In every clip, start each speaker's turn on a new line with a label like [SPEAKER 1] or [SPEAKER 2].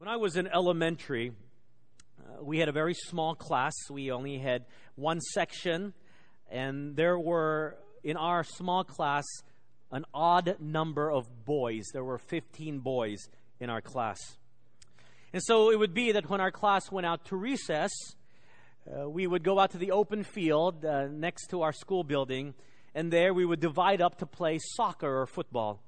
[SPEAKER 1] When I was in elementary, uh, we had a very small class. We only had one section, and there were, in our small class, an odd number of boys. There were 15 boys in our class. And so it would be that when our class went out to recess, uh, we would go out to the open field uh, next to our school building, and there we would divide up to play soccer or football.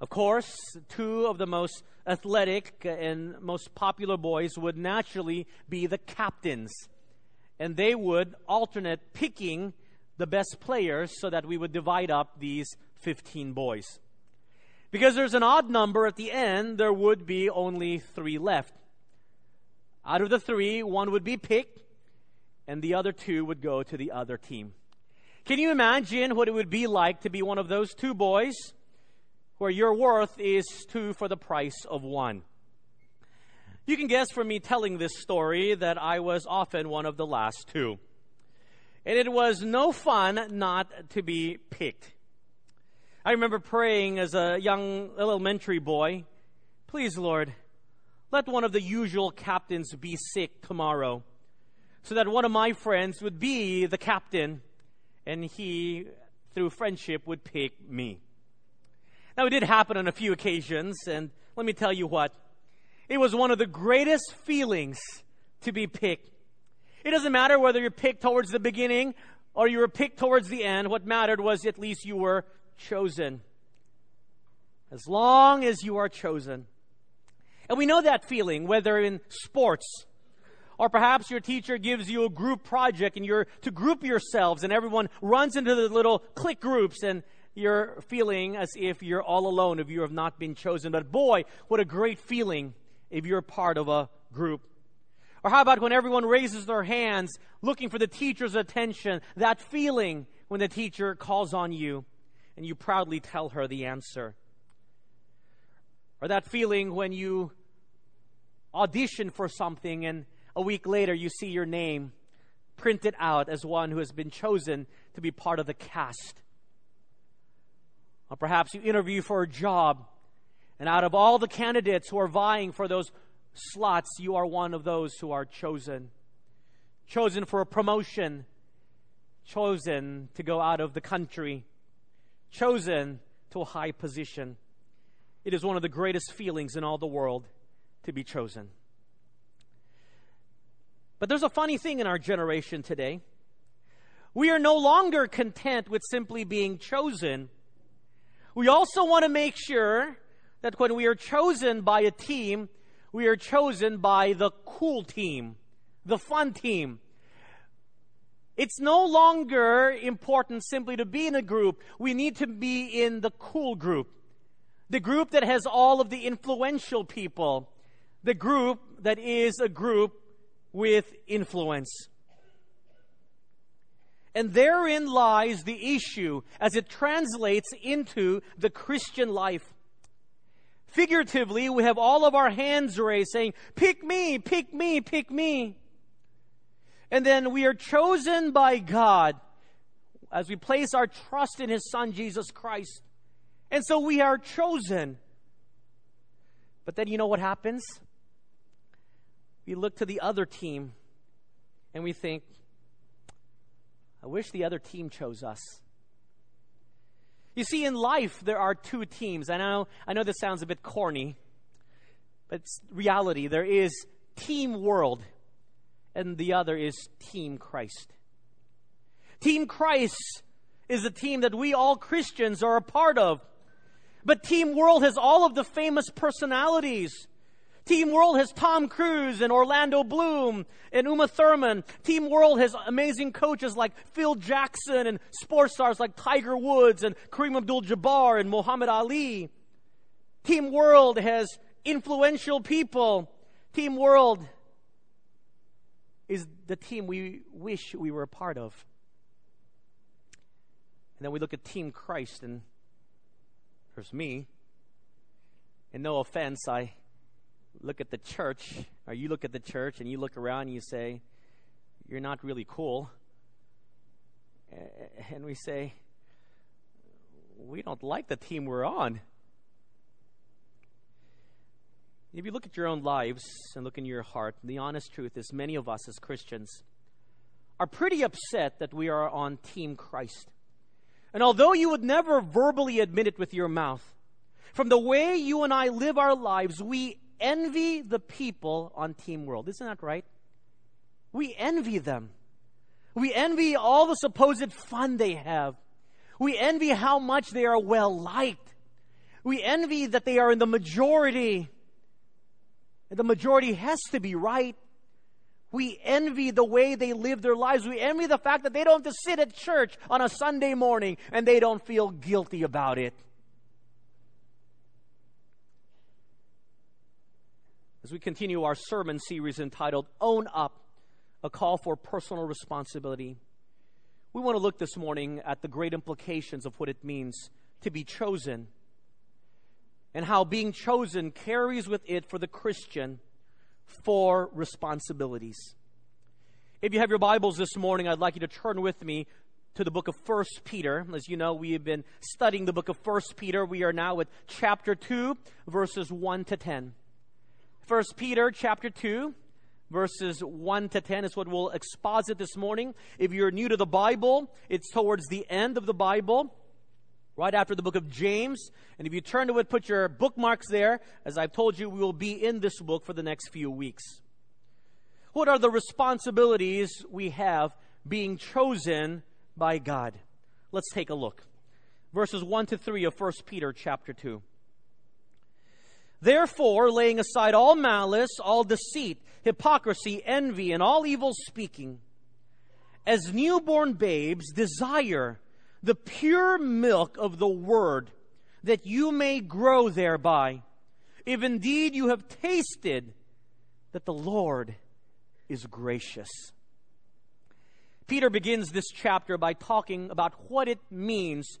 [SPEAKER 1] Of course, two of the most athletic and most popular boys would naturally be the captains. And they would alternate picking the best players so that we would divide up these 15 boys. Because there's an odd number at the end, there would be only three left. Out of the three, one would be picked, and the other two would go to the other team. Can you imagine what it would be like to be one of those two boys? Where your worth is two for the price of one. You can guess from me telling this story that I was often one of the last two. And it was no fun not to be picked. I remember praying as a young elementary boy, please, Lord, let one of the usual captains be sick tomorrow so that one of my friends would be the captain and he, through friendship, would pick me. Now, it did happen on a few occasions, and let me tell you what. It was one of the greatest feelings to be picked. It doesn't matter whether you're picked towards the beginning or you were picked towards the end. What mattered was at least you were chosen. As long as you are chosen. And we know that feeling, whether in sports, or perhaps your teacher gives you a group project and you're to group yourselves and everyone runs into the little click groups and you're feeling as if you're all alone if you have not been chosen. But boy, what a great feeling if you're part of a group. Or how about when everyone raises their hands looking for the teacher's attention? That feeling when the teacher calls on you and you proudly tell her the answer. Or that feeling when you audition for something and a week later you see your name printed out as one who has been chosen to be part of the cast. Or perhaps you interview for a job, and out of all the candidates who are vying for those slots, you are one of those who are chosen. Chosen for a promotion, chosen to go out of the country, chosen to a high position. It is one of the greatest feelings in all the world to be chosen. But there's a funny thing in our generation today. We are no longer content with simply being chosen we also want to make sure that when we are chosen by a team, we are chosen by the cool team, the fun team. It's no longer important simply to be in a group. We need to be in the cool group. The group that has all of the influential people. The group that is a group with influence. And therein lies the issue as it translates into the Christian life. Figuratively, we have all of our hands raised saying, pick me, pick me, pick me. And then we are chosen by God as we place our trust in His Son, Jesus Christ. And so we are chosen. But then you know what happens? We look to the other team and we think, I wish the other team chose us. You see, in life, there are two teams. I know, I know this sounds a bit corny, but it's reality. There is Team World, and the other is Team Christ. Team Christ is a team that we all Christians are a part of. But Team World has all of the famous personalities. Team World has Tom Cruise and Orlando Bloom and Uma Thurman. Team World has amazing coaches like Phil Jackson and sports stars like Tiger Woods and Kareem Abdul-Jabbar and Muhammad Ali. Team World has influential people. Team World is the team we wish we were a part of. And then we look at Team Christ, and there's me. And no offense, I look at the church, or you look at the church and you look around and you say, You're not really cool. And we say, We don't like the team we're on. If you look at your own lives and look in your heart, the honest truth is many of us as Christians are pretty upset that we are on Team Christ. And although you would never verbally admit it with your mouth, from the way you and I live our lives, we envy the people on Team World. Isn't that right? We envy them. We envy all the supposed fun they have. We envy how much they are well liked. We envy that they are in the majority. And the majority has to be right. We envy the way they live their lives. We envy the fact that they don't have to sit at church on a Sunday morning and they don't feel guilty about it. As we continue our sermon series entitled Own Up, a call for personal responsibility, we want to look this morning at the great implications of what it means to be chosen and how being chosen carries with it for the Christian four responsibilities. If you have your Bibles this morning, I'd like you to turn with me to the book of First Peter. As you know, we have been studying the book of First Peter. We are now at chapter 2, verses 1 to 10. First Peter chapter 2, verses 1 to 10 is what we'll exposit this morning. If you're new to the Bible, it's towards the end of the Bible right after the book of James. And if you turn to it, put your bookmarks there. As I've told you, we will be in this book for the next few weeks. What are the responsibilities we have being chosen by God? Let's take a look. Verses 1 to 3 of 1 Peter chapter 2. Therefore, laying aside all malice, all deceit, hypocrisy, envy, and all evil speaking, as newborn babes desire the pure milk of the word, that you may grow thereby, if indeed you have tasted that the Lord is gracious. Peter begins this chapter by talking about what it means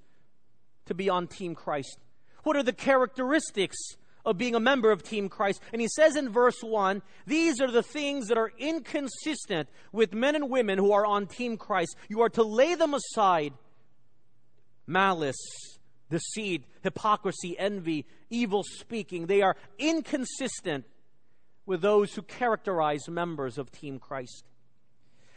[SPEAKER 1] to be on Team Christ. What are the characteristics of being a member of Team Christ? And he says in verse 1 these are the things that are inconsistent with men and women who are on Team Christ. You are to lay them aside malice, deceit, hypocrisy, envy, evil speaking. They are inconsistent with those who characterize members of Team Christ.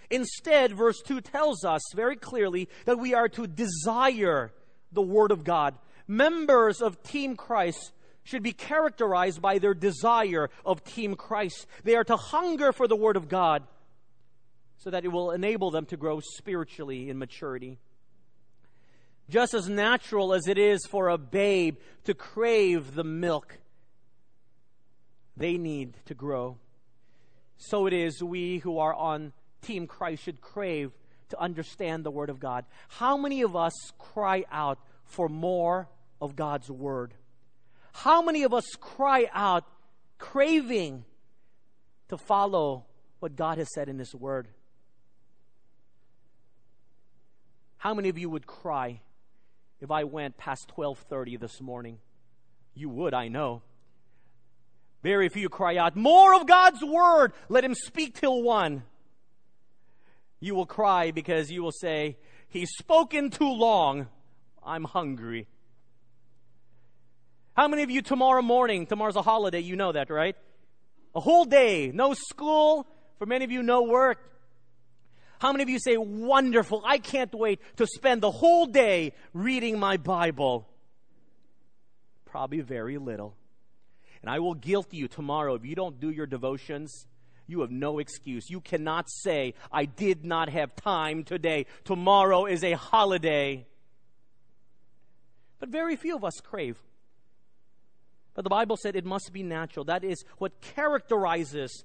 [SPEAKER 1] Instead, verse 2 tells us very clearly that we are to desire the Word of God. Members of Team Christ should be characterized by their desire of Team Christ. They are to hunger for the Word of God so that it will enable them to grow spiritually in maturity. Just as natural as it is for a babe to crave the milk they need to grow, so it is we who are on Team Christ should crave to understand the Word of God. How many of us cry out for more of God's Word? How many of us cry out craving to follow what God has said in His Word? How many of you would cry if I went past 12:30 this morning. You would, I know. Very few cry out, "More of God's word. Let him speak till 1." You will cry because you will say, "He's spoken too long. I'm hungry." How many of you tomorrow morning, tomorrow's a holiday, you know that, right? A whole day, no school, for many of you no work. How many of you say, wonderful, I can't wait to spend the whole day reading my Bible? Probably very little. And I will guilt you tomorrow if you don't do your devotions. You have no excuse. You cannot say, I did not have time today. Tomorrow is a holiday. But very few of us crave. But the Bible said it must be natural. That is what characterizes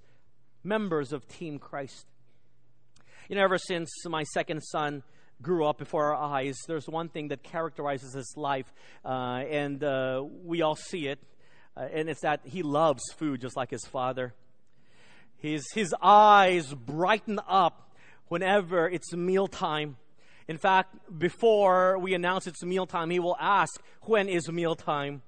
[SPEAKER 1] members of Team Christ. You know, ever since my second son grew up before our eyes, there's one thing that characterizes his life, uh, and uh, we all see it, uh, and it's that he loves food just like his father. His, his eyes brighten up whenever it's mealtime. In fact, before we announce it's mealtime, he will ask, When is mealtime?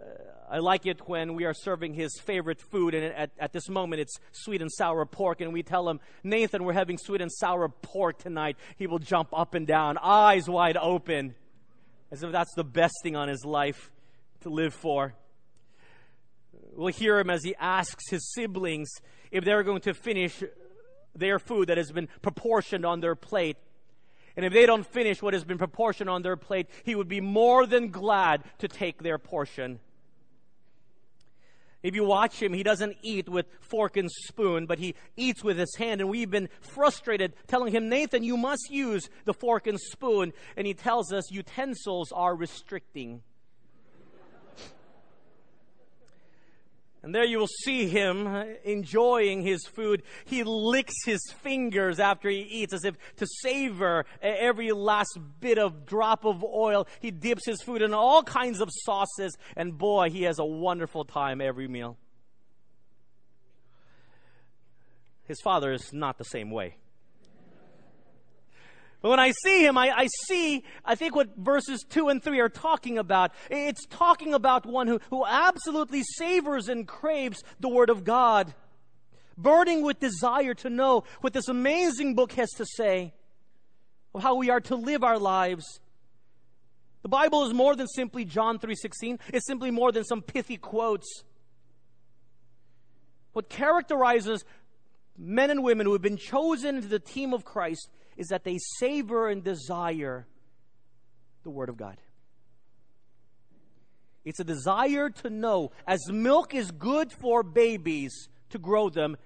[SPEAKER 1] Uh, I like it when we are serving his favorite food, and at, at this moment it's sweet and sour pork, and we tell him, Nathan, we're having sweet and sour pork tonight. He will jump up and down, eyes wide open, as if that's the best thing on his life to live for. We'll hear him as he asks his siblings if they're going to finish their food that has been proportioned on their plate. And if they don't finish what has been proportioned on their plate, he would be more than glad to take their portion. If you watch him, he doesn't eat with fork and spoon, but he eats with his hand. And we've been frustrated telling him, Nathan, you must use the fork and spoon. And he tells us utensils are restricting. And there you will see him uh, enjoying his food. He licks his fingers after he eats as if to savor uh, every last bit of drop of oil. He dips his food in all kinds of sauces, and boy, he has a wonderful time every meal. His father is not the same way. But when I see him, I, I, see, I think what verses 2 and 3 are talking about. It's talking about one who, who absolutely savors and craves the Word of God, burning with desire to know what this amazing book has to say of how we are to live our lives. The Bible is more than simply John 3:16. It's simply more than some pithy quotes. What characterizes men and women who have been chosen into the team of Christ is that they savor and desire the Word of God. It's a desire to know, as milk is good for babies to grow them,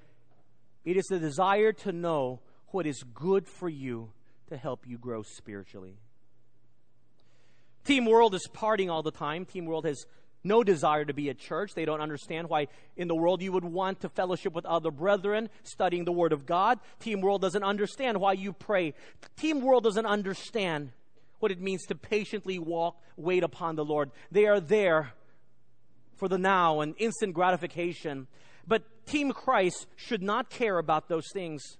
[SPEAKER 1] it is the desire to know what is good for you to help you grow spiritually. Team World is partying all the time. Team World has no desire to be at church. They don't understand why in the world you would want to fellowship with other brethren, studying the Word of God. Team World doesn't understand why you pray. Team World doesn't understand what it means to patiently walk, wait upon the Lord. They are there for the now and instant gratification. But Team Christ should not care about those things.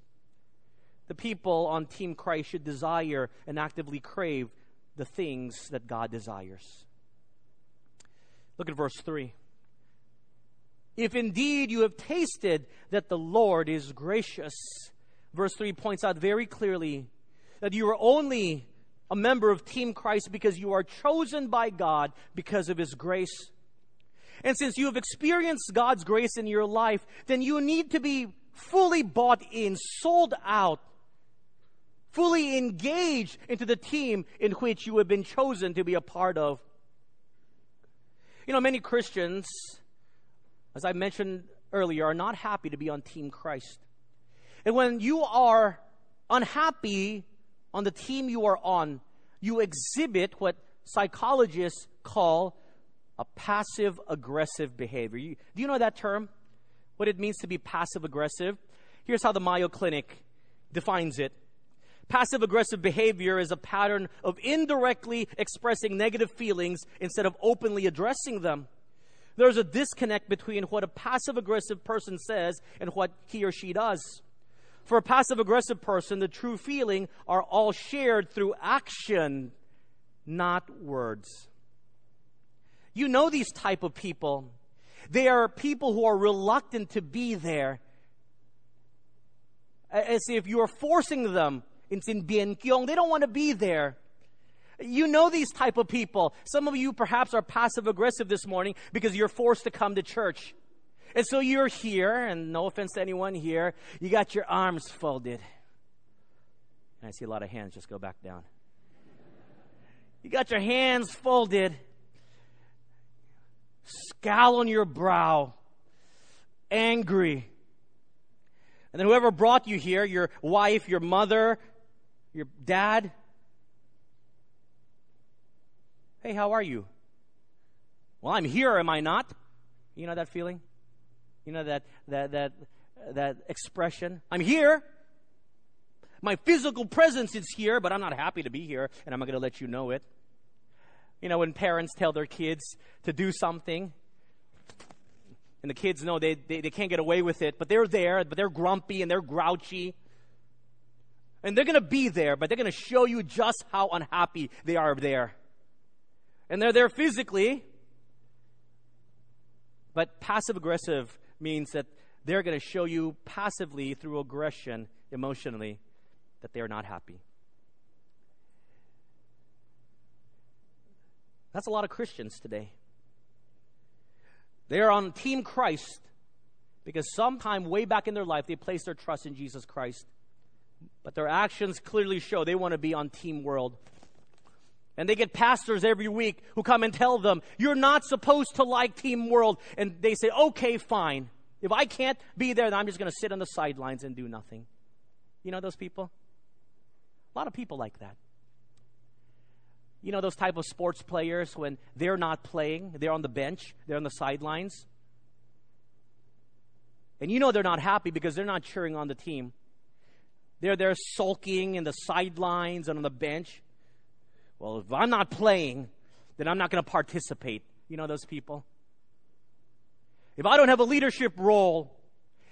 [SPEAKER 1] The people on Team Christ should desire and actively crave the things that God desires. Look at verse 3. If indeed you have tasted that the Lord is gracious, verse 3 points out very clearly that you are only a member of Team Christ because you are chosen by God because of His grace. And since you have experienced God's grace in your life, then you need to be fully bought in, sold out, fully engaged into the team in which you have been chosen to be a part of. You know, many Christians, as I mentioned earlier, are not happy to be on Team Christ. And when you are unhappy on the team you are on, you exhibit what psychologists call a passive aggressive behavior. You, do you know that term? What it means to be passive aggressive? Here's how the Mayo Clinic defines it Passive aggressive behavior is a pattern of indirectly expressing negative feelings instead of openly addressing them. There's a disconnect between what a passive aggressive person says and what he or she does. For a passive aggressive person, the true feeling are all shared through action, not words. You know these type of people. They are people who are reluctant to be there. As if you are forcing them it's in Bienkyong. They don't want to be there. You know these type of people. Some of you perhaps are passive aggressive this morning because you're forced to come to church. And so you're here, and no offense to anyone here, you got your arms folded. And I see a lot of hands just go back down. You got your hands folded, scowl on your brow, angry. And then whoever brought you here, your wife, your mother, your dad, hey, how are you? Well, I'm here, am I not? You know that feeling? You know that that that that expression? I'm here. My physical presence is here, but I'm not happy to be here, and I'm not going to let you know it. You know, when parents tell their kids to do something, and the kids know they, they, they can't get away with it, but they're there, but they're grumpy and they're grouchy. And they're going to be there, but they're going to show you just how unhappy they are there. And they're there physically, but passive aggressive means that they're going to show you passively through aggression, emotionally, that they're not happy. That's a lot of Christians today. They are on Team Christ because sometime way back in their life they placed their trust in Jesus Christ. But their actions clearly show they want to be on Team World. And they get pastors every week who come and tell them, You're not supposed to like Team World. And they say, Okay, fine. If I can't be there, then I'm just going to sit on the sidelines and do nothing. You know those people? A lot of people like that. You know those type of sports players when they're not playing, they're on the bench, they're on the sidelines. And you know they're not happy because they're not cheering on the team. They're there sulking in the sidelines and on the bench. Well, if I'm not playing, then I'm not going to participate. You know those people? If I don't have a leadership role,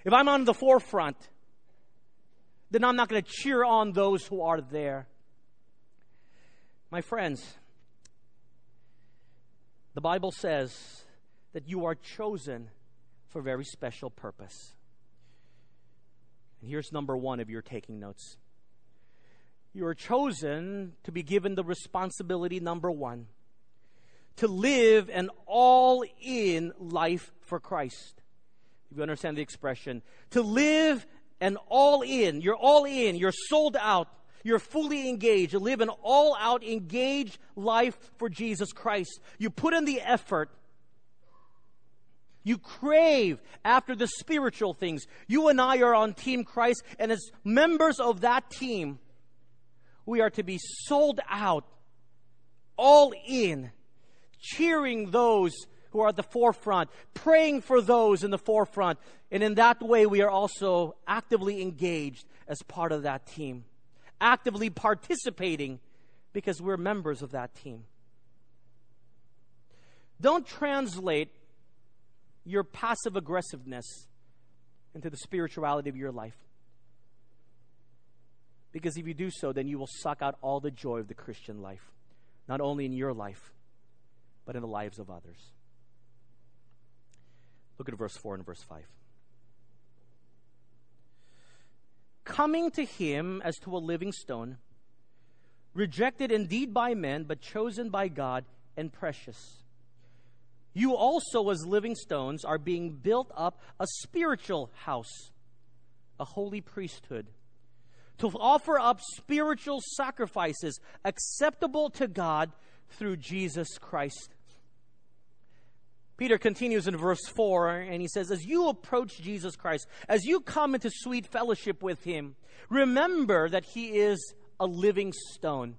[SPEAKER 1] if I'm on the forefront, then I'm not going to cheer on those who are there. My friends, the Bible says that you are chosen for a very special purpose. And here's number one if you're taking notes. You are chosen to be given the responsibility, number one, to live an all in life for Christ. If you understand the expression, to live an all in, you're all in, you're sold out you're fully engaged. You live an all out, engaged life for Jesus Christ. You put in the effort. You crave after the spiritual things. You and I are on Team Christ, and as members of that team, we are to be sold out, all in, cheering those who are at the forefront, praying for those in the forefront. And in that way, we are also actively engaged as part of that team actively participating because we're members of that team. Don't translate your passive aggressiveness into the spirituality of your life. Because if you do so, then you will suck out all the joy of the Christian life, not only in your life, but in the lives of others. Look at verse 4 and verse 5. coming to him as to a living stone, rejected indeed by men, but chosen by God and precious. You also, as living stones, are being built up a spiritual house, a holy priesthood, to offer up spiritual sacrifices acceptable to God through Jesus Christ. Peter continues in verse 4 and he says, As you approach Jesus Christ, as you come into sweet fellowship with him, remember that he is a living stone.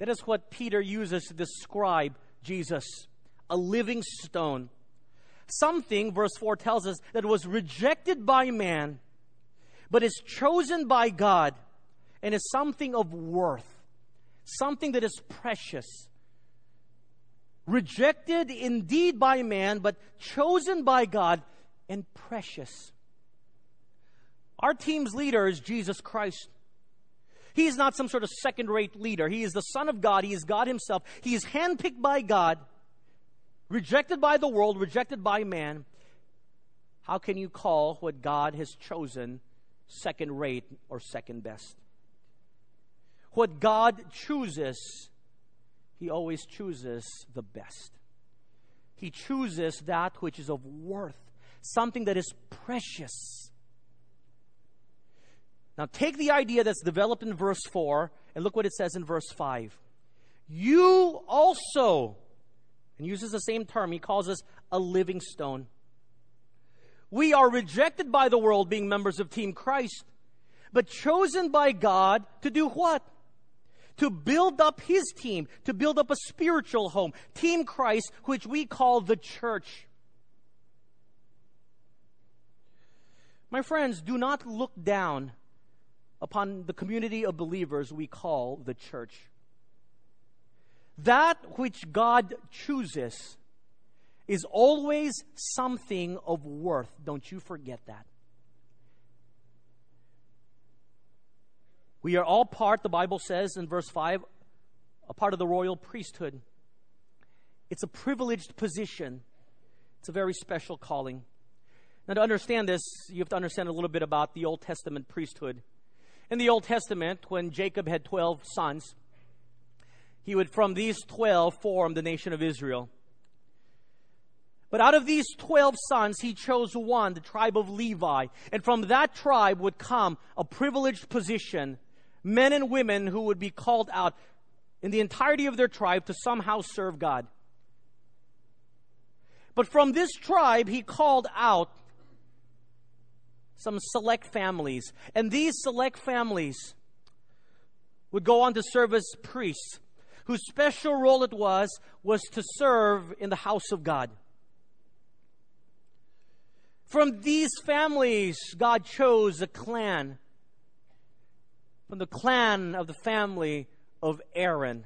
[SPEAKER 1] That is what Peter uses to describe Jesus a living stone. Something, verse 4 tells us, that was rejected by man, but is chosen by God and is something of worth, something that is precious rejected indeed by man, but chosen by God and precious. Our team's leader is Jesus Christ. He is not some sort of second rate leader. He is the Son of God. He is God Himself. He is handpicked by God, rejected by the world, rejected by man. How can you call what God has chosen second rate or second best? What God chooses he always chooses the best. He chooses that which is of worth, something that is precious. Now, take the idea that's developed in verse 4 and look what it says in verse 5. You also, and uses the same term, he calls us a living stone. We are rejected by the world being members of Team Christ, but chosen by God to do what? to build up his team, to build up a spiritual home, Team Christ, which we call the church. My friends, do not look down upon the community of believers we call the church. That which God chooses is always something of worth. Don't you forget that. We are all part, the Bible says in verse 5, a part of the royal priesthood. It's a privileged position, it's a very special calling. Now, to understand this, you have to understand a little bit about the Old Testament priesthood. In the Old Testament, when Jacob had 12 sons, he would, from these 12, form the nation of Israel. But out of these 12 sons, he chose one, the tribe of Levi. And from that tribe would come a privileged position, men and women who would be called out in the entirety of their tribe to somehow serve God. But from this tribe, he called out some select families. And these select families would go on to serve as priests, whose special role it was, was to serve in the house of God. From these families, God chose a clan. From the clan of the family of Aaron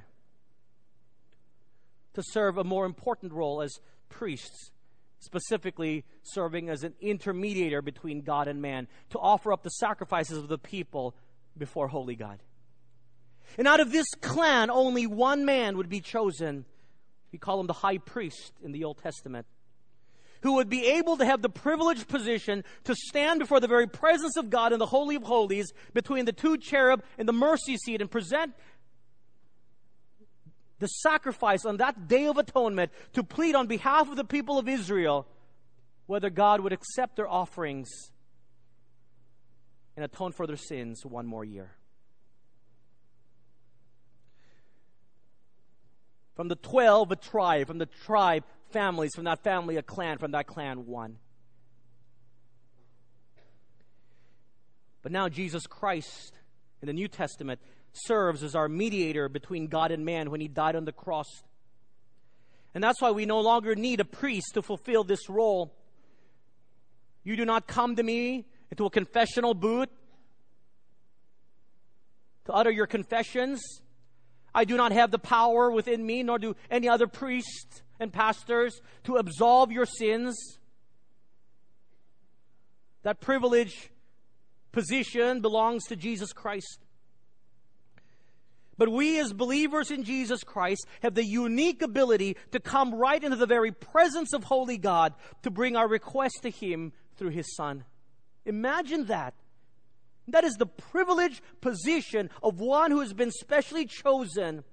[SPEAKER 1] to serve a more important role as priests, specifically serving as an intermediator between God and man, to offer up the sacrifices of the people before holy God. And out of this clan, only one man would be chosen. We call him the high priest in the Old Testament who would be able to have the privileged position to stand before the very presence of God in the Holy of Holies between the two cherub and the mercy seat and present the sacrifice on that day of atonement to plead on behalf of the people of Israel whether God would accept their offerings and atone for their sins one more year. From the 12, a tribe. From the tribe, families, from that family, a clan, from that clan, one. But now Jesus Christ in the New Testament serves as our mediator between God and man when he died on the cross. And that's why we no longer need a priest to fulfill this role. You do not come to me into a confessional booth to utter your confessions. I do not have the power within me, nor do any other priests and pastors to absolve your sins. That privilege position belongs to Jesus Christ. But we, as believers in Jesus Christ, have the unique ability to come right into the very presence of Holy God to bring our request to Him through His Son. Imagine that. That is the privileged position of one who has been specially chosen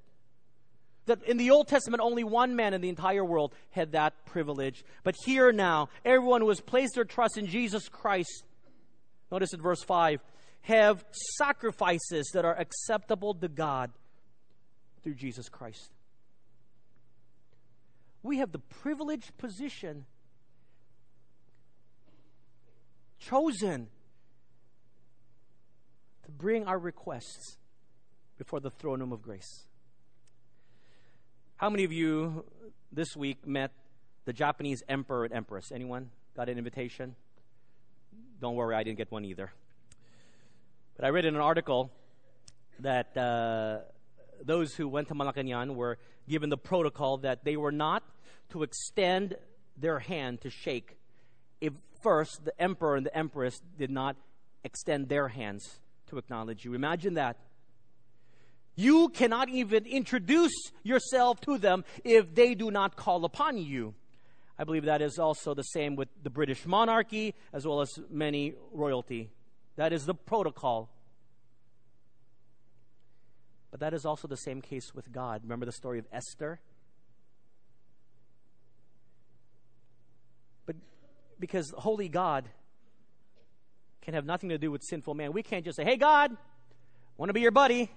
[SPEAKER 1] that in the Old Testament, only one man in the entire world had that privilege. But here now, everyone who has placed their trust in Jesus Christ, notice in verse 5, have sacrifices that are acceptable to God through Jesus Christ. We have the privileged position, chosen bring our requests before the throne room of grace. How many of you this week met the Japanese emperor and empress? Anyone got an invitation? Don't worry, I didn't get one either. But I read in an article that uh, those who went to Malacañang were given the protocol that they were not to extend their hand to shake if first the emperor and the empress did not extend their hands to acknowledge you. Imagine that. You cannot even introduce yourself to them if they do not call upon you. I believe that is also the same with the British monarchy as well as many royalty. That is the protocol. But that is also the same case with God. Remember the story of Esther? But because holy God can have nothing to do with sinful man, we can't just say, hey, God, want to be your buddy.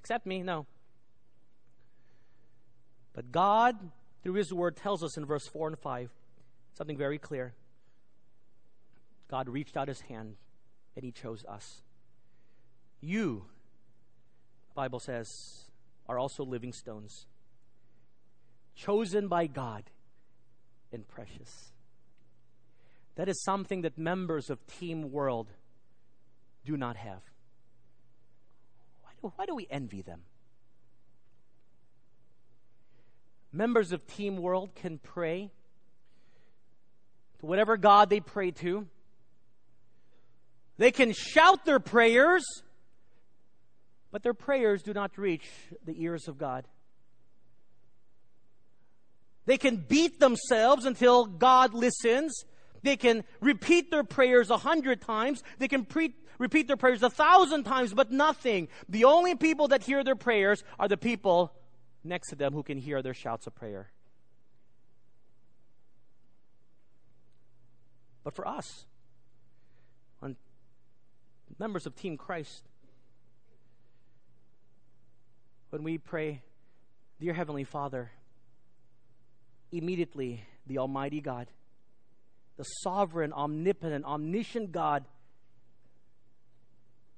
[SPEAKER 1] Accept me? No. But God, through His Word, tells us in verse 4 and 5 something very clear. God reached out His hand and He chose us. You, Bible says, are also living stones, chosen by God and precious. That is something that members of Team World do not have. Why do we envy them? Members of Team World can pray to whatever God they pray to. They can shout their prayers, but their prayers do not reach the ears of God. They can beat themselves until God listens. They can repeat their prayers a hundred times. They can pre- repeat their prayers a thousand times, but nothing. The only people that hear their prayers are the people next to them who can hear their shouts of prayer. But for us, on members of Team Christ, when we pray, Dear Heavenly Father, immediately the Almighty God the sovereign, omnipotent, omniscient God,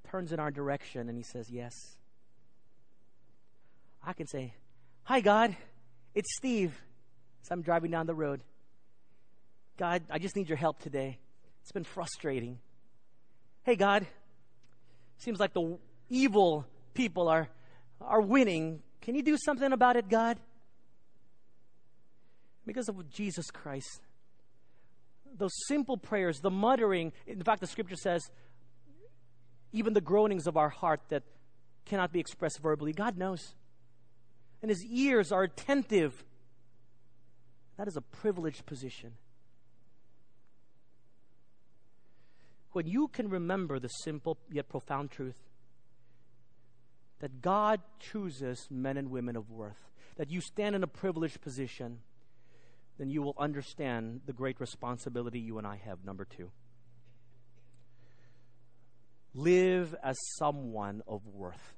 [SPEAKER 1] turns in our direction and He says, Yes. I can say, Hi, God, it's Steve. As I'm driving down the road. God, I just need your help today. It's been frustrating. Hey, God, seems like the evil people are, are winning. Can you do something about it, God? Because of Jesus Christ. Those simple prayers, the muttering, in fact, the scripture says, even the groanings of our heart that cannot be expressed verbally, God knows. And his ears are attentive. That is a privileged position. when you can remember the simple yet profound truth that God chooses men and women of worth, that you stand in a privileged position, then you will understand the great responsibility you and I have. Number two, live as someone of worth.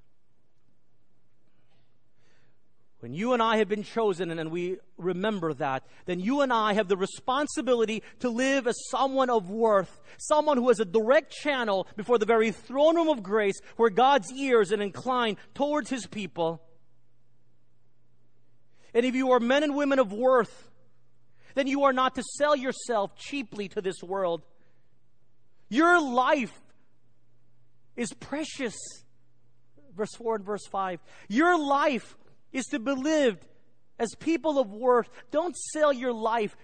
[SPEAKER 1] When you and I have been chosen and we remember that, then you and I have the responsibility to live as someone of worth, someone who has a direct channel before the very throne room of grace where God's ears are inclined towards his people. And if you are men and women of worth, then you are not to sell yourself cheaply to this world. Your life is precious. Verse 4 and verse 5. Your life is to be lived as people of worth. Don't sell your life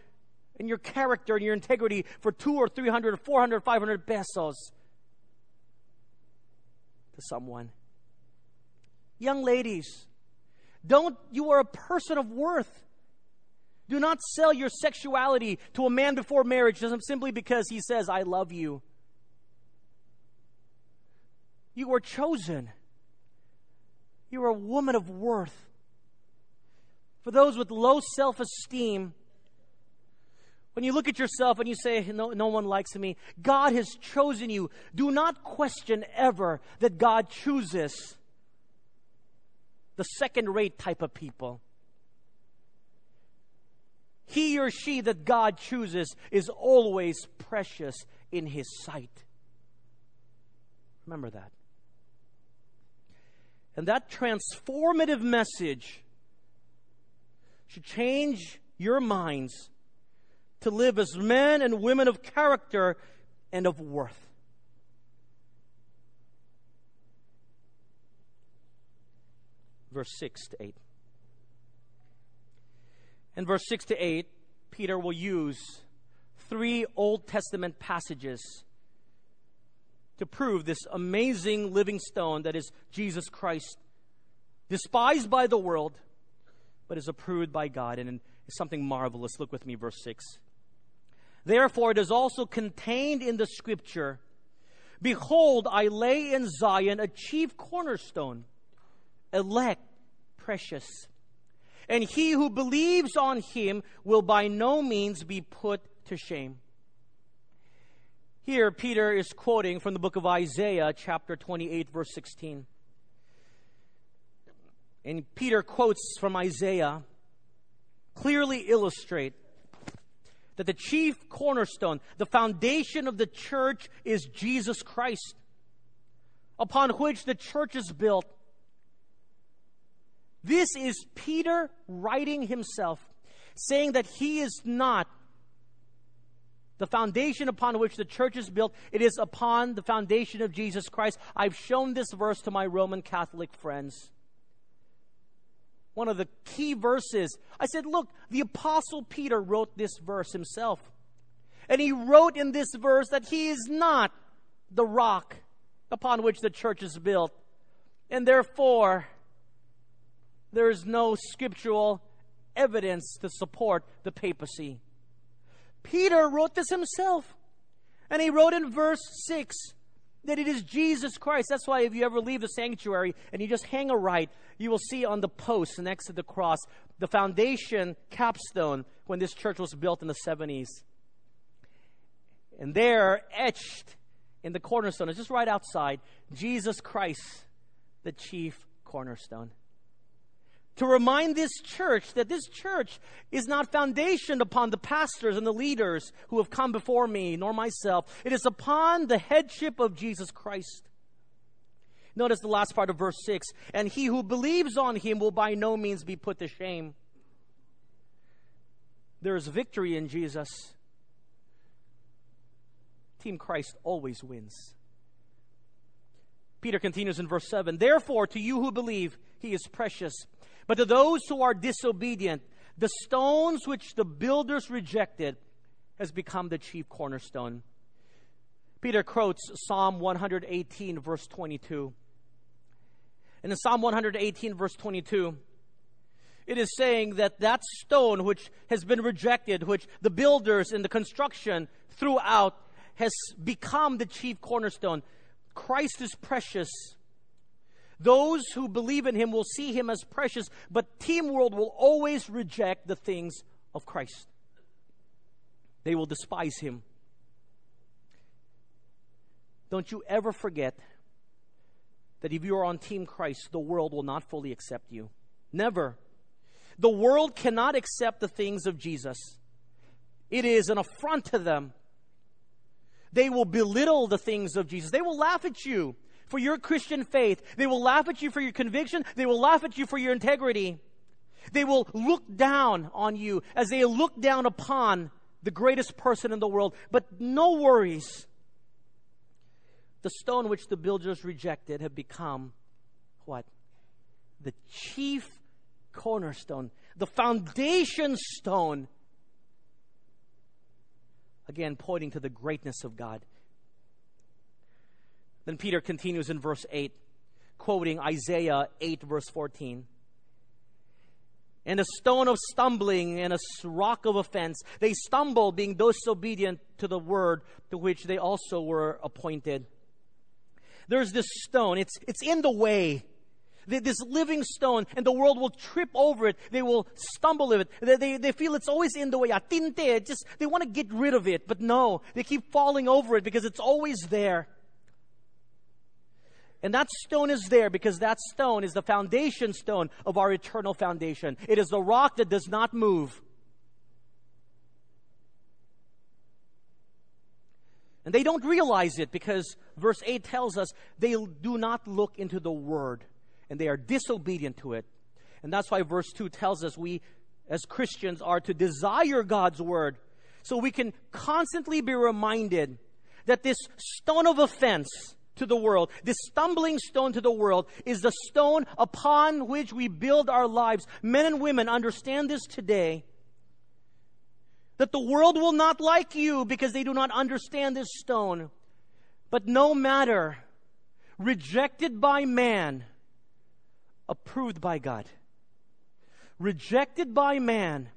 [SPEAKER 1] and your character and your integrity for two or three hundred or four hundred, five hundred pesos to someone. Young ladies, don't, you are a person of worth. Do not sell your sexuality to a man before marriage simply because he says, I love you. You are chosen. You are a woman of worth. For those with low self esteem, when you look at yourself and you say, no, no one likes me, God has chosen you. Do not question ever that God chooses the second rate type of people. He or she that God chooses is always precious in His sight. Remember that. And that transformative message should change your minds to live as men and women of character and of worth. Verse 6 to 8. In verse 6 to 8, Peter will use three Old Testament passages to prove this amazing living stone that is Jesus Christ, despised by the world but is approved by God and is something marvelous. Look with me, verse 6. Therefore, it is also contained in the scripture Behold, I lay in Zion a chief cornerstone, elect, precious. And he who believes on him will by no means be put to shame. Here, Peter is quoting from the book of Isaiah, chapter 28, verse 16. And Peter quotes from Isaiah clearly illustrate that the chief cornerstone, the foundation of the church is Jesus Christ, upon which the church is built. This is Peter writing himself, saying that he is not the foundation upon which the church is built. It is upon the foundation of Jesus Christ. I've shown this verse to my Roman Catholic friends one of the key verses. I said, Look, the Apostle Peter wrote this verse himself. And he wrote in this verse that he is not the rock upon which the church is built. And therefore, there is no scriptural evidence to support the papacy. Peter wrote this himself. And he wrote in verse 6 that it is Jesus Christ. That's why if you ever leave the sanctuary and you just hang a right, you will see on the post next to the cross the foundation capstone when this church was built in the 70s. And there, etched in the cornerstone, it's just right outside, Jesus Christ, the chief cornerstone. To remind this church that this church is not foundationed upon the pastors and the leaders who have come before me, nor myself. It is upon the headship of Jesus Christ. Notice the last part of verse 6 and he who believes on him will by no means be put to shame. There is victory in Jesus. Team Christ always wins. Peter continues in verse 7 Therefore, to you who believe, he is precious. But to those who are disobedient, the stones which the builders rejected has become the chief cornerstone. Peter quotes Psalm 118, verse 22. And in Psalm 118, verse 22, it is saying that that stone which has been rejected, which the builders in the construction threw out, has become the chief cornerstone. Christ is precious. Those who believe in him will see him as precious, but Team World will always reject the things of Christ. They will despise him. Don't you ever forget that if you are on Team Christ, the world will not fully accept you. Never. The world cannot accept the things of Jesus. It is an affront to them. They will belittle the things of Jesus. They will laugh at you for your Christian faith. They will laugh at you for your conviction. They will laugh at you for your integrity. They will look down on you as they look down upon the greatest person in the world. But no worries the stone which the builders rejected have become what? The chief cornerstone, the foundation stone. Again, pointing to the greatness of God. Then Peter continues in verse 8, quoting Isaiah 8, verse 14. And a stone of stumbling and a rock of offense. They stumble, being disobedient to the word to which they also were appointed there's this stone. It's, it's in the way. This living stone, and the world will trip over it. They will stumble over it. They, they, they feel it's always in the way. Just, they want to get rid of it, but no, they keep falling over it because it's always there. And that stone is there because that stone is the foundation stone of our eternal foundation. It is the rock that does not move. And they don't realize it because verse 8 tells us they do not look into the word and they are disobedient to it. And that's why verse 2 tells us we as Christians are to desire God's word so we can constantly be reminded that this stone of offense to the world, this stumbling stone to the world, is the stone upon which we build our lives. Men and women understand this today that the world will not like you because they do not understand this stone. But no matter, rejected by man, approved by God. Rejected by man,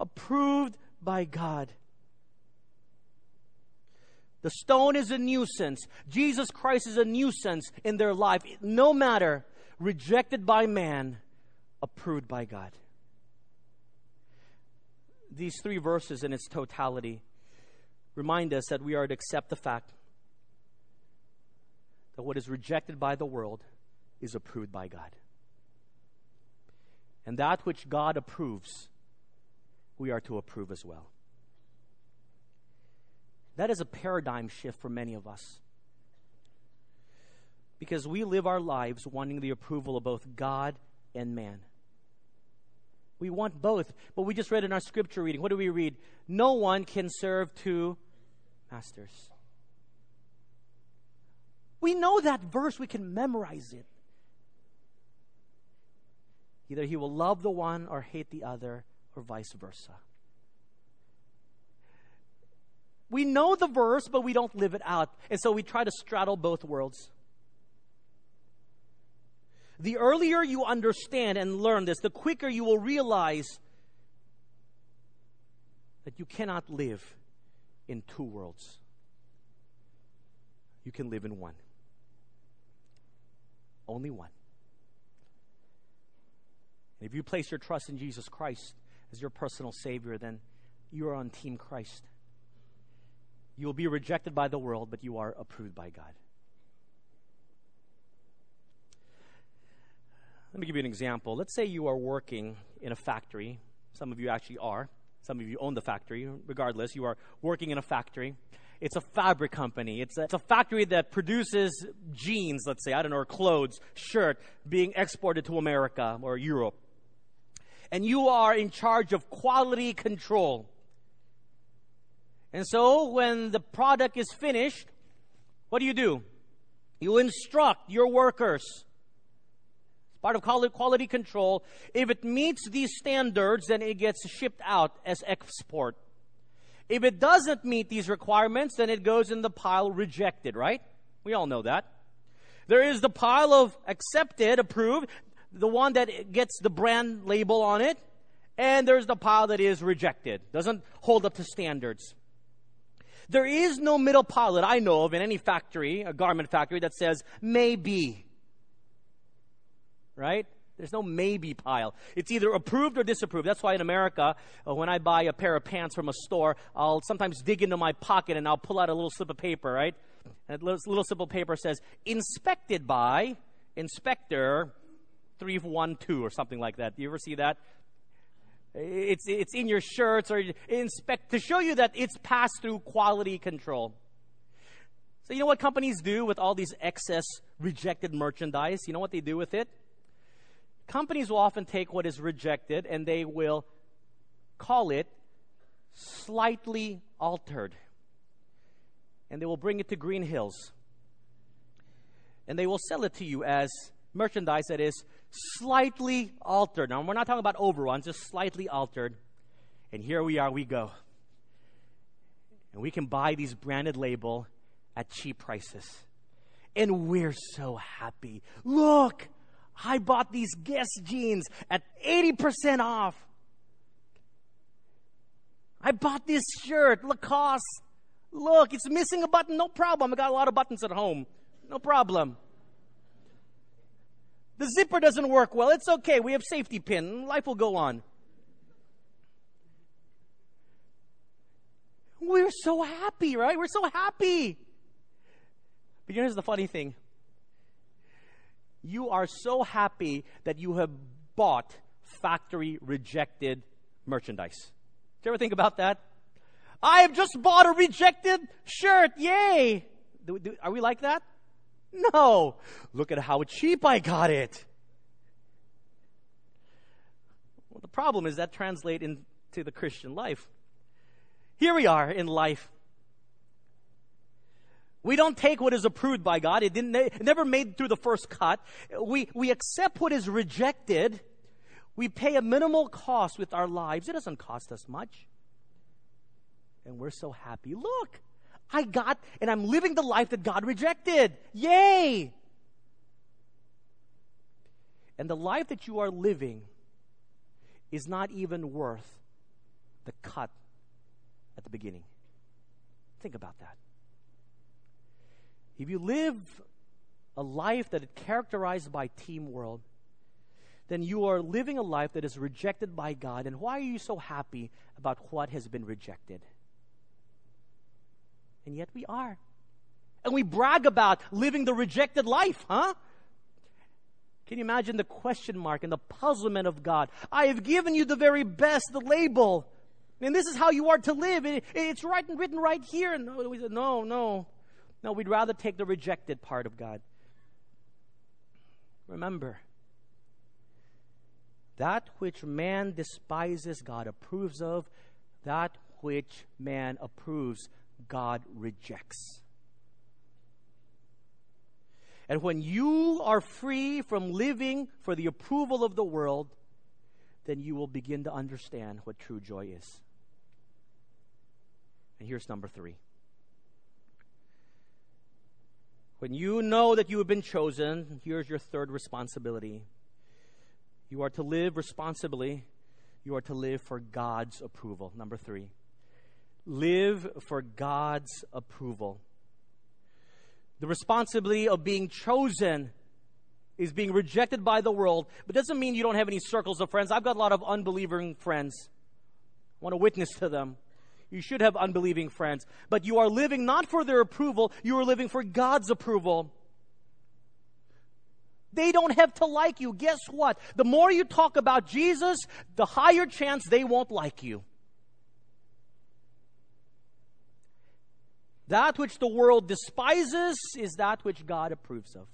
[SPEAKER 1] approved by God. The stone is a nuisance. Jesus Christ is a nuisance in their life. No matter, rejected by man, approved by God these three verses in its totality remind us that we are to accept the fact that what is rejected by the world is approved by God. And that which God approves, we are to approve as well. That is a paradigm shift for many of us. Because we live our lives wanting the approval of both God and man. We want both. But we just read in our scripture reading. What do we read? No one can serve two masters. We know that verse, we can memorize it. Either he will love the one or hate the other, or vice versa. We know the verse, but we don't live it out. And so we try to straddle both worlds the earlier you understand and learn this, the quicker you will realize that you cannot live in two worlds. You can live in one. Only one. And if you place your trust in Jesus Christ as your personal Savior, then you are on Team Christ. You will be rejected by the world, but you are approved by God. Let me give you an example. Let's say you are working in a factory. Some of you actually are. Some of you own the factory. Regardless, you are working in a factory. It's a fabric company. It's a, it's a factory that produces jeans, let's say, I don't know, or clothes, shirt, being exported to America or Europe. And you are in charge of quality control. And so when the product is finished, what do you do? You instruct your workers It's part of quality control. If it meets these standards, then it gets shipped out as export. If it doesn't meet these requirements, then it goes in the pile rejected, right? We all know that. There is the pile of accepted, approved, the one that gets the brand label on it, and there's the pile that is rejected, doesn't hold up to standards. There is no middle pile that I know of in any factory, a garment factory, that says maybe right? There's no maybe pile. It's either approved or disapproved. That's why in America, uh, when I buy a pair of pants from a store, I'll sometimes dig into my pocket and I'll pull out a little slip of paper, right? And a little, little slip of paper says, inspected by inspector 312 or something like that. Do you ever see that? It's, it's in your shirts or inspect to show you that it's passed through quality control. So, you know what companies do with all these excess rejected merchandise? You know what they do with it? companies will often take what is rejected and they will call it slightly altered. And they will bring it to Greenhills. And they will sell it to you as merchandise that is slightly altered. Now, we're not talking about overruns, just slightly altered. And here we are, we go. And we can buy these branded label at cheap prices. And we're so happy. Look, I bought these Guess jeans at 80% off. I bought this shirt, Lacoste. Look, it's missing a button. No problem. I got a lot of buttons at home. No problem. The zipper doesn't work well. It's okay. We have safety pin. Life will go on. We're so happy, right? We're so happy. But here's the funny thing you are so happy that you have bought factory rejected merchandise. Do you ever think about that? I have just bought a rejected shirt. Yay! Do, do, are we like that? No. Look at how cheap I got it. Well, the problem is that translate into the Christian life. Here we are in life. We don't take what is approved by God. It didn't, it never made through the first cut. We, we accept what is rejected. We pay a minimal cost with our lives. It doesn't cost us much. And we're so happy. Look, I got, and I'm living the life that God rejected. Yay! And the life that you are living is not even worth the cut at the beginning. Think about that. If you live a life that is characterized by team world, then you are living a life that is rejected by God. And why are you so happy about what has been rejected? And yet we are. And we brag about living the rejected life, huh? Can you imagine the question mark and the puzzlement of God? I have given you the very best, the label. And this is how you are to live. it's right, written right here. And we said, no, no. No, we'd rather take the rejected part of God. Remember, that which man despises, God approves of. That which man approves, God rejects. And when you are free from living for the approval of the world, then you will begin to understand what true joy is. And here's number three. When you know that you have been chosen, here's your third responsibility. You are to live responsibly. You are to live for God's approval. Number three, live for God's approval. The responsibility of being chosen is being rejected by the world, but doesn't mean you don't have any circles of friends. I've got a lot of unbelieving friends. I want to witness to them. You should have unbelieving friends. But you are living not for their approval, you are living for God's approval. They don't have to like you. Guess what? The more you talk about Jesus, the higher chance they won't like you. That which the world despises is that which God approves of.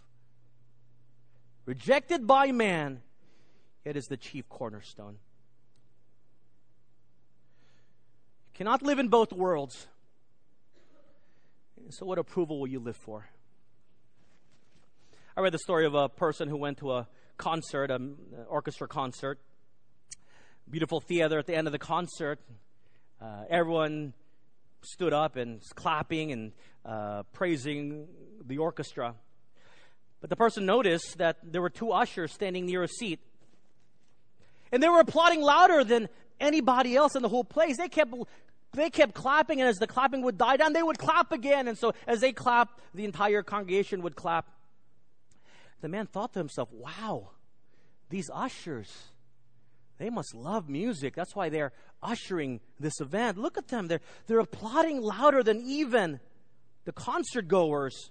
[SPEAKER 1] Rejected by man, it is the chief cornerstone. You cannot live in both worlds. So, what approval will you live for? I read the story of a person who went to a concert, an orchestra concert. Beautiful theater at the end of the concert. Uh, everyone stood up and clapping and uh, praising the orchestra. But the person noticed that there were two ushers standing near a seat. And they were applauding louder than anybody else in the whole place. They kept they kept clapping, and as the clapping would die down, they would clap again. And so, as they clapped, the entire congregation would clap the man thought to himself, wow, these ushers, they must love music. That's why they're ushering this event. Look at them. They're, they're applauding louder than even the concert goers.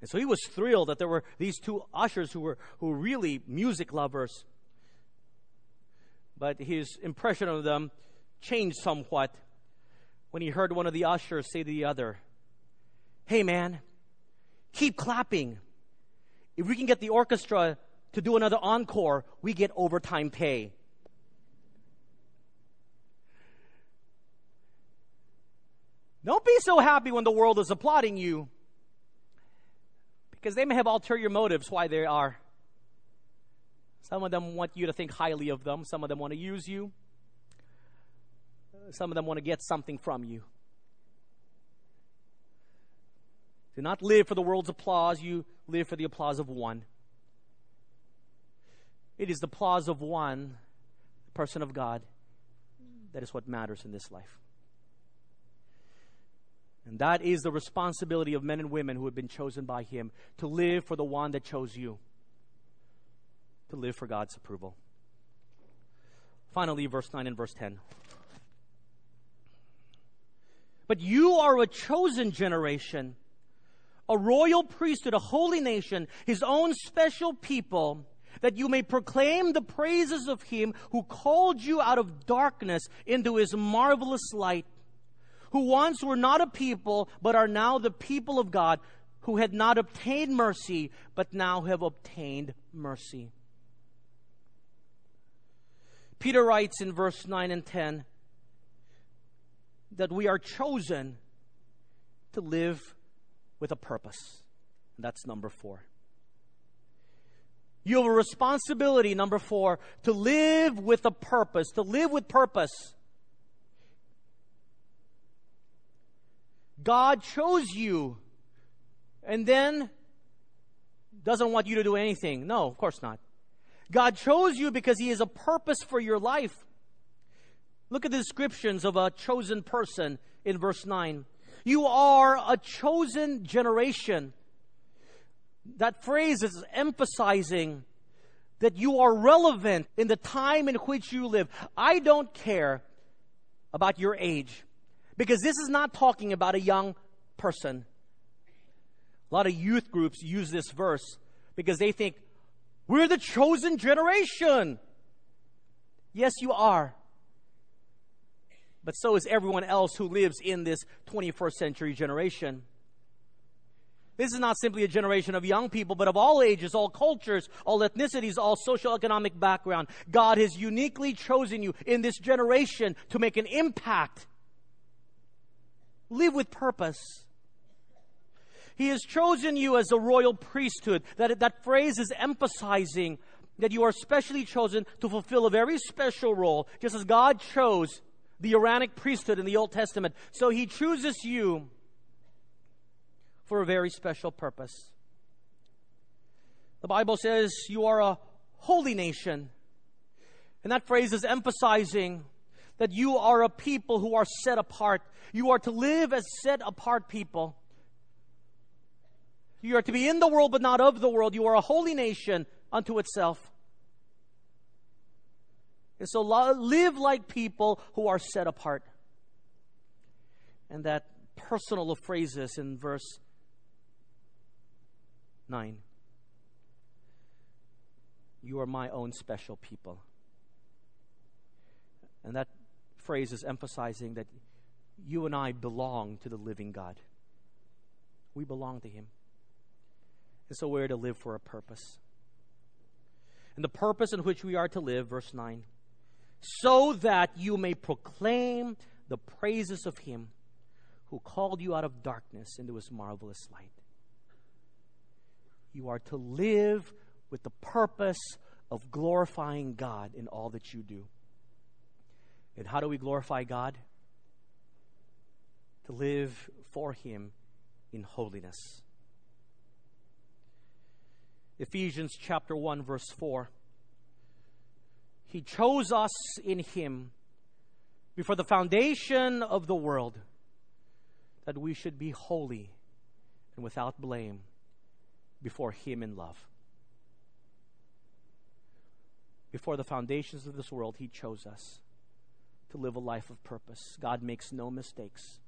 [SPEAKER 1] And so he was thrilled that there were these two ushers who were, who were really music lovers. But his impression of them changed somewhat when he heard one of the ushers say to the other, Hey man, keep clapping. If we can get the orchestra to do another encore, we get overtime pay. Don't be so happy when the world is applauding you because they may have ulterior motives why they are. Some of them want you to think highly of them, some of them want to use you, some of them want to get something from you. Do not live for the world's applause, you live for the applause of one. It is the applause of one, person of God, that is what matters in this life. And that is the responsibility of men and women who have been chosen by Him to live for the one that chose you, to live for God's approval. Finally, verse 9 and verse 10. But you are a chosen generation a royal priesthood, a holy nation, his own special people, that you may proclaim the praises of him who called you out of darkness into his marvelous light, who once were not a people, but are now the people of God, who had not obtained mercy, but now have obtained mercy. Peter writes in verse 9 and 10 that we are chosen to live with a purpose. That's number four. You have a responsibility, number four, to live with a purpose, to live with purpose. God chose you and then doesn't want you to do anything. No, of course not. God chose you because He has a purpose for your life. Look at the descriptions of a chosen person in verse 9. You are a chosen generation. That phrase is emphasizing that you are relevant in the time in which you live. I don't care about your age because this is not talking about a young person. A lot of youth groups use this verse because they think, we're the chosen generation. Yes, you are but so is everyone else who lives in this 21st century generation. This is not simply a generation of young people, but of all ages, all cultures, all ethnicities, all social economic background. God has uniquely chosen you in this generation to make an impact. Live with purpose. He has chosen you as a royal priesthood. That, that phrase is emphasizing that you are specially chosen to fulfill a very special role, just as God chose the Aaronic priesthood in the Old Testament. So he chooses you for a very special purpose. The Bible says you are a holy nation. And that phrase is emphasizing that you are a people who are set apart. You are to live as set apart people. You are to be in the world, but not of the world. You are a holy nation unto itself. And so live like people who are set apart. and that personal phrases in verse 9. You are my own special people. And that phrase is emphasizing that you and I belong to the living God. We belong to Him. And so we're to live for a purpose. And the purpose in which we are to live, verse 9, so that you may proclaim the praises of Him who called you out of darkness into His marvelous light. You are to live with the purpose of glorifying God in all that you do. And how do we glorify God? To live for Him in holiness. Ephesians chapter 1, verse 4. He chose us in Him before the foundation of the world that we should be holy and without blame before Him in love. Before the foundations of this world, He chose us to live a life of purpose. God makes no mistakes.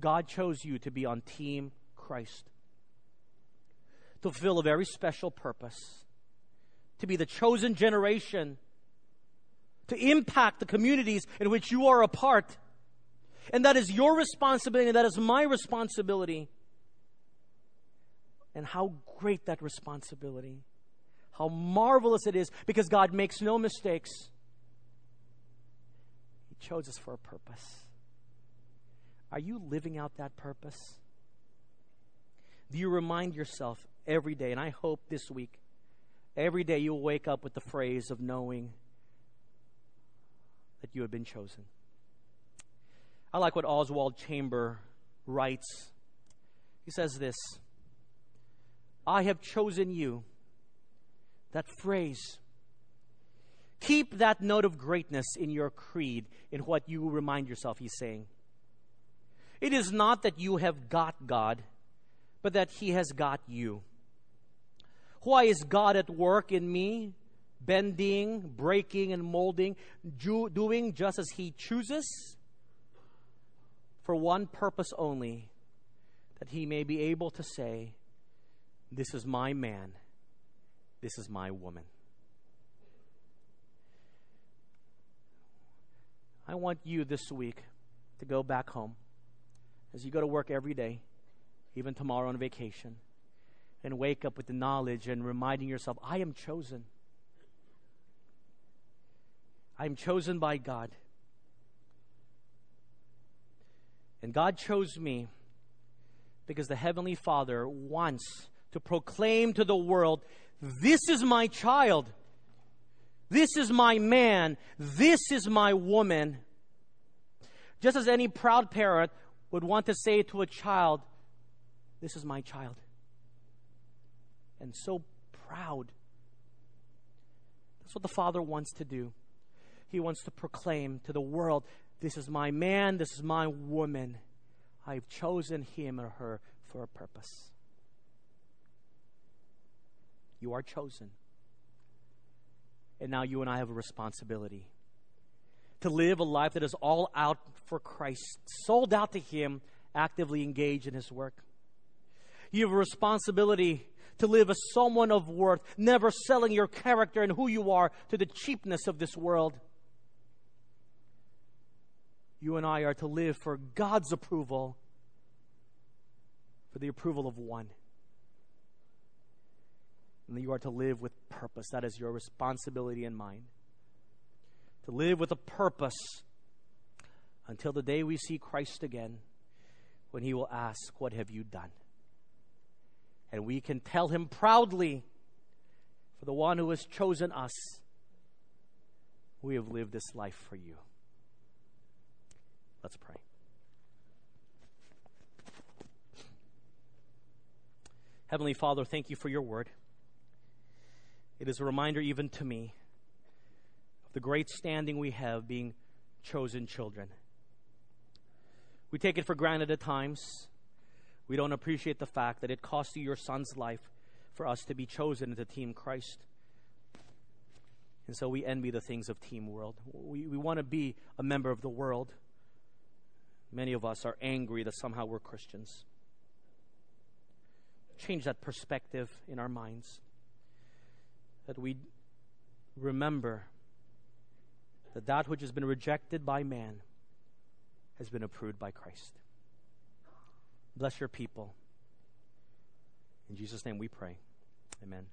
[SPEAKER 1] God chose you to be on Team Christ, to fulfill a very special purpose, to be the chosen generation, to impact the communities in which you are a part. And that is your responsibility, and that is my responsibility. And how great that responsibility. How marvelous it is because God makes no mistakes. He chose us for a purpose. Are you living out that purpose? Do you remind yourself every day, and I hope this week, every day you'll wake up with the phrase of knowing that you have been chosen? I like what Oswald Chamber writes. He says this I have chosen you. That phrase. Keep that note of greatness in your creed, in what you remind yourself, he's saying. It is not that you have got God, but that He has got you. Why is God at work in me, bending, breaking, and molding, doing just as He chooses? For one purpose only, that He may be able to say, This is my man, this is my woman. I want you this week to go back home as you go to work every day, even tomorrow on vacation, and wake up with the knowledge and reminding yourself, I am chosen. I am chosen by God. And God chose me because the Heavenly Father wants to proclaim to the world, This is my child. This is my man. This is my woman. Just as any proud parent would want to say to a child, This is my child. And so proud. That's what the Father wants to do. He wants to proclaim to the world, This is my man, this is my woman. I've chosen him or her for a purpose. You are chosen. And now you and I have a responsibility to live a life that is all out for Christ, sold out to Him, actively engaged in His work. You have a responsibility to live as someone of worth, never selling your character and who you are to the cheapness of this world. You and I are to live for God's approval, for the approval of one. And that you are to live with purpose. That is your responsibility and mine to live with a purpose until the day we see Christ again, when he will ask, What have you done? And we can tell him proudly, For the one who has chosen us, we have lived this life for you. Let's pray. Heavenly Father, thank you for your word. It is a reminder, even to me, of the great standing we have being chosen children. We take it for granted at times. We don't appreciate the fact that it cost you your son's life for us to be chosen into Team Christ. And so we envy the things of Team World. We, we want to be a member of the world. Many of us are angry that somehow we're Christians. Change that perspective in our minds. That we remember that that which has been rejected by man has been approved by Christ. Bless your people. In Jesus' name we pray. Amen.